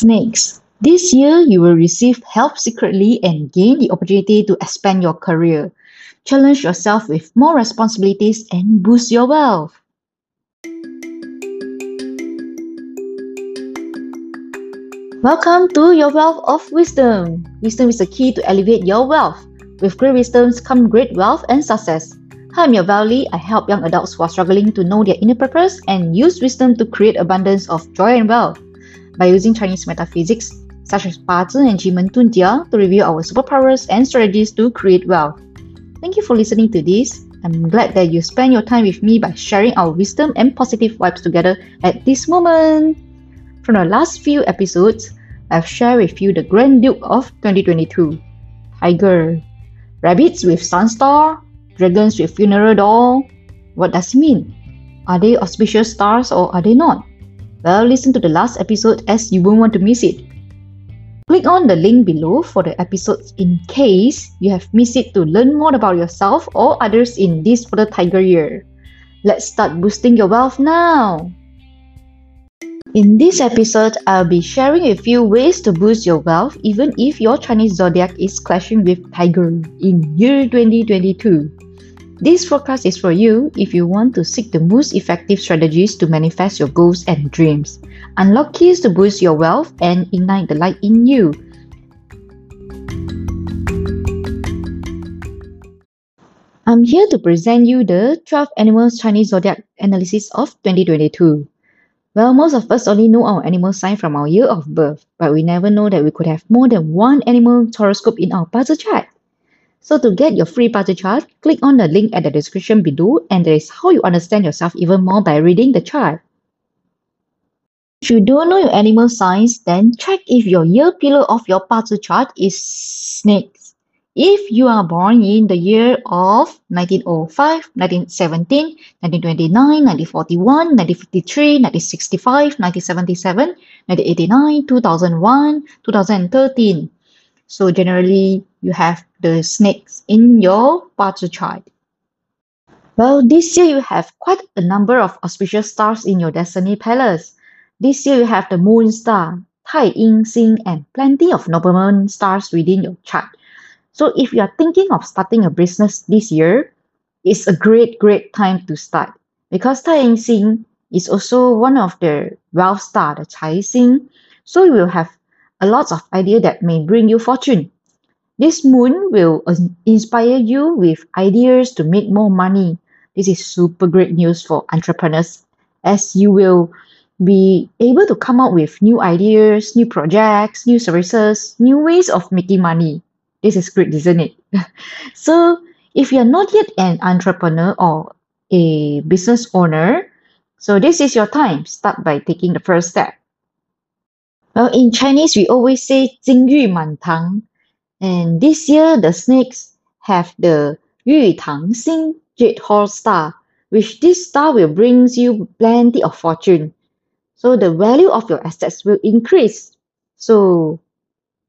Snakes. This year, you will receive help secretly and gain the opportunity to expand your career. Challenge yourself with more responsibilities and boost your wealth. Welcome to your wealth of wisdom. Wisdom is the key to elevate your wealth. With great wisdoms come great wealth and success. Hi, I'm your Valley. I help young adults who are struggling to know their inner purpose and use wisdom to create abundance of joy and wealth. By using Chinese metaphysics, such as Bazi and Qimen Dunjia, to review our superpowers and strategies to create wealth. Thank you for listening to this. I'm glad that you spend your time with me by sharing our wisdom and positive vibes together at this moment. From the last few episodes, I've shared with you the Grand Duke of 2022 Tiger, rabbits with sunstar, dragons with funeral door. What does it mean? Are they auspicious stars or are they not? Well, listen to the last episode as you won't want to miss it. Click on the link below for the episodes in case you have missed it to learn more about yourself or others in this for the Tiger Year. Let's start boosting your wealth now. In this episode, I'll be sharing a few ways to boost your wealth even if your Chinese zodiac is clashing with Tiger in year 2022. This forecast is for you if you want to seek the most effective strategies to manifest your goals and dreams. Unlock keys to boost your wealth and ignite the light in you. I'm here to present you the 12 Animals Chinese Zodiac Analysis of 2022. Well, most of us only know our animal sign from our year of birth, but we never know that we could have more than one animal horoscope in our Bazi chart. So to get your free Bazi chart, click on the link at the description below and that is how you understand yourself even more by reading the chart. If you don't know your animal signs, then check if your year pillar of your Bazi chart is snakes. If you are born in the year of 1905, 1917, 1929, 1941, 1953, 1965, 1977, 1989, 2001, 2013. So generally, you have the snakes in your Bazi chart. Well, this year you have quite a number of auspicious stars in your destiny palace. This year you have the moon star, Tai Ying Xing, and plenty of nobleman stars within your chart. So if you are thinking of starting a business this year, it's a great, great time to start because Tai Ying Xing is also one of the wealth star, the Cai Xing. So you will have a lot of idea that may bring you fortune. This moon will inspire you with ideas to make more money. This is super great news for entrepreneurs as you will be able to come up with new ideas, new projects, new services, new ways of making money. This is great, isn't it? so if you're not yet an entrepreneur or a business owner, so this is your time. Start by taking the first step. Well, in Chinese, we always say 金玉满堂. And this year, the snakes have the 玉堂星 Jade Horse Star, which this star will bring you plenty of fortune. So the value of your assets will increase. So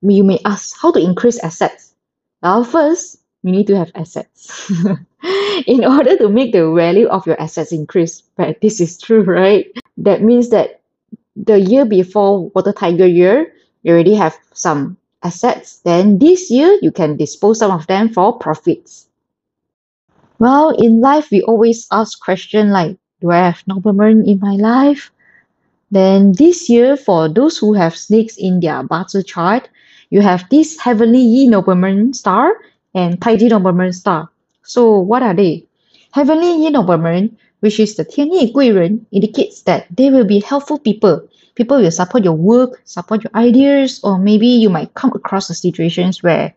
you may ask how to increase assets. Well, first, you need to have assets. in order to make the value of your assets increase, but this is true, right? That means that the year before Water Tiger year, you already have some assets. Then this year, you can dispose some of them for profits. Well, in life, we always ask question like, do I have noblemen in my life? Then this year, for those who have snakes in their Bazi chart, you have this heavenly Yi nobleman star and Taiji nobleman star. So what are they? Heavenly Yi nobleman, which is the Tianyi Guiren, indicates that they will be helpful people. People will support your work, support your ideas, or maybe you might come across the situations where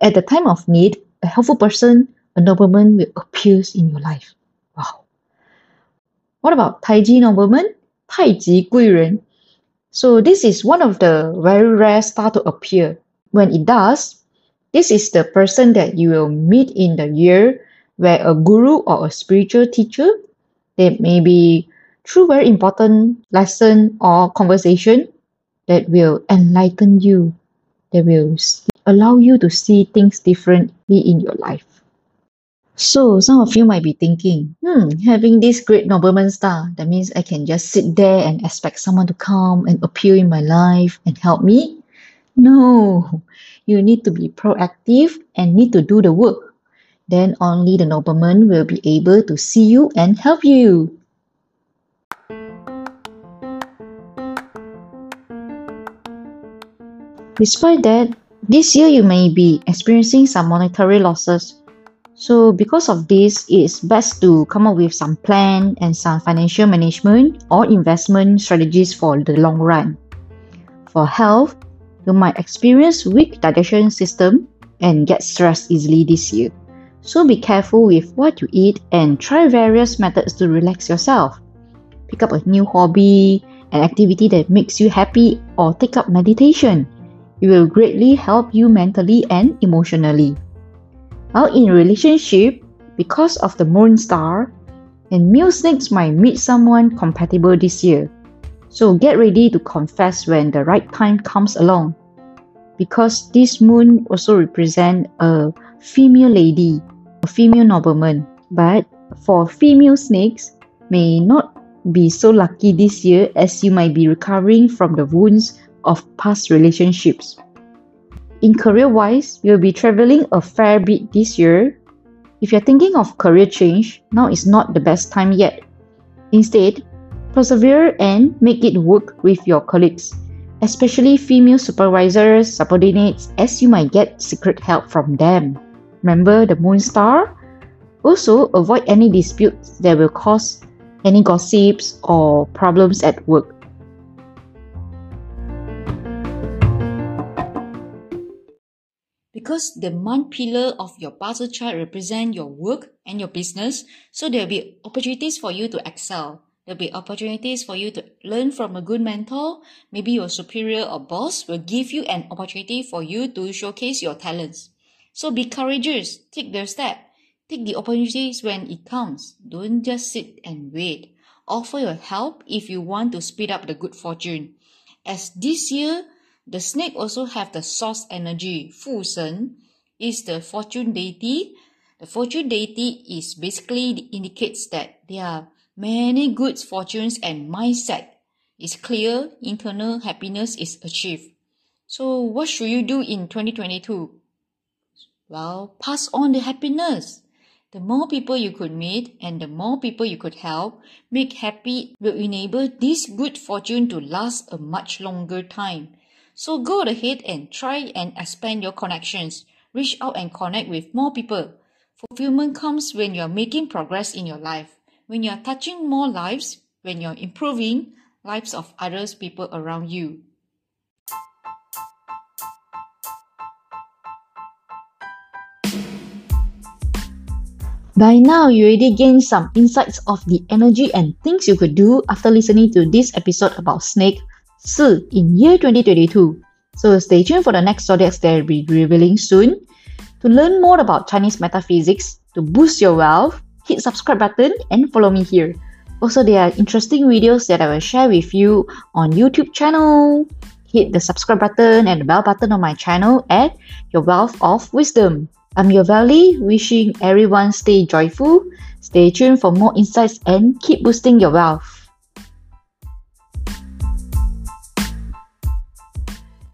at the time of need, a helpful person, a nobleman will appear in your life. Wow. What about Taiji nobleman? Taiji Guiren so this is one of the very rare star to appear. When it does, this is the person that you will meet in the year where a guru or a spiritual teacher, they may be through very important lesson or conversation that will enlighten you, that will allow you to see things differently in your life. So, some of you might be thinking, hmm, having this great nobleman star, that means I can just sit there and expect someone to come and appear in my life and help me? No, you need to be proactive and need to do the work. Then only the nobleman will be able to see you and help you. Despite that, this year you may be experiencing some monetary losses. So because of this, it's best to come up with some plan and some financial management or investment strategies for the long run. For health, you might experience weak digestion system and get stressed easily this year. So be careful with what you eat and try various methods to relax yourself. Pick up a new hobby, an activity that makes you happy, or take up meditation. It will greatly help you mentally and emotionally. While in relationship, because of the moon star, and male snakes might meet someone compatible this year. So get ready to confess when the right time comes along. Because this moon also represent a female lady, a female nobleman. But for female snakes, may not be so lucky this year as you might be recovering from the wounds of past relationships. In career wise, you'll be traveling a fair bit this year. If you're thinking of career change, now is not the best time yet. Instead, Persevere and make it work with your colleagues, especially female supervisors, subordinates, as you might get secret help from them. Remember the moon star? Also, avoid any disputes that will cause any gossips or problems at work. Because the month pillar of your Bazi chart represent your work and your business, so there will be opportunities for you to excel. There'll be opportunities for you to learn from a good mentor. Maybe your superior or boss will give you an opportunity for you to showcase your talents. So be courageous. Take the step. Take the opportunities when it comes. Don't just sit and wait. Offer your help if you want to speed up the good fortune. As this year, the snake also have the source energy. Fu Shen is the fortune deity. The fortune deity is basically indicates that there are many good fortunes and mindset is clear, internal happiness is achieved. So what should you do in 2022? Well, pass on the happiness. The more people you could meet and the more people you could help, make happy will enable this good fortune to last a much longer time. So go ahead and try and expand your connections. Reach out and connect with more people. Fulfillment comes when you're making progress in your life when you're touching more lives, when you're improving lives of others people around you. By now, you already gained some insights of the energy and things you could do after listening to this episode about Snake Si in year 2022. So stay tuned for the next zodiacs that will be revealing soon. To learn more about Chinese metaphysics, to boost your wealth, hit subscribe button and follow me here. Also, there are interesting videos that I will share with you on YouTube channel. Hit the subscribe button and the bell button on my channel at Your Wealth of Wisdom. I'm your Valley, wishing everyone stay joyful, stay tuned for more insights and keep boosting your wealth.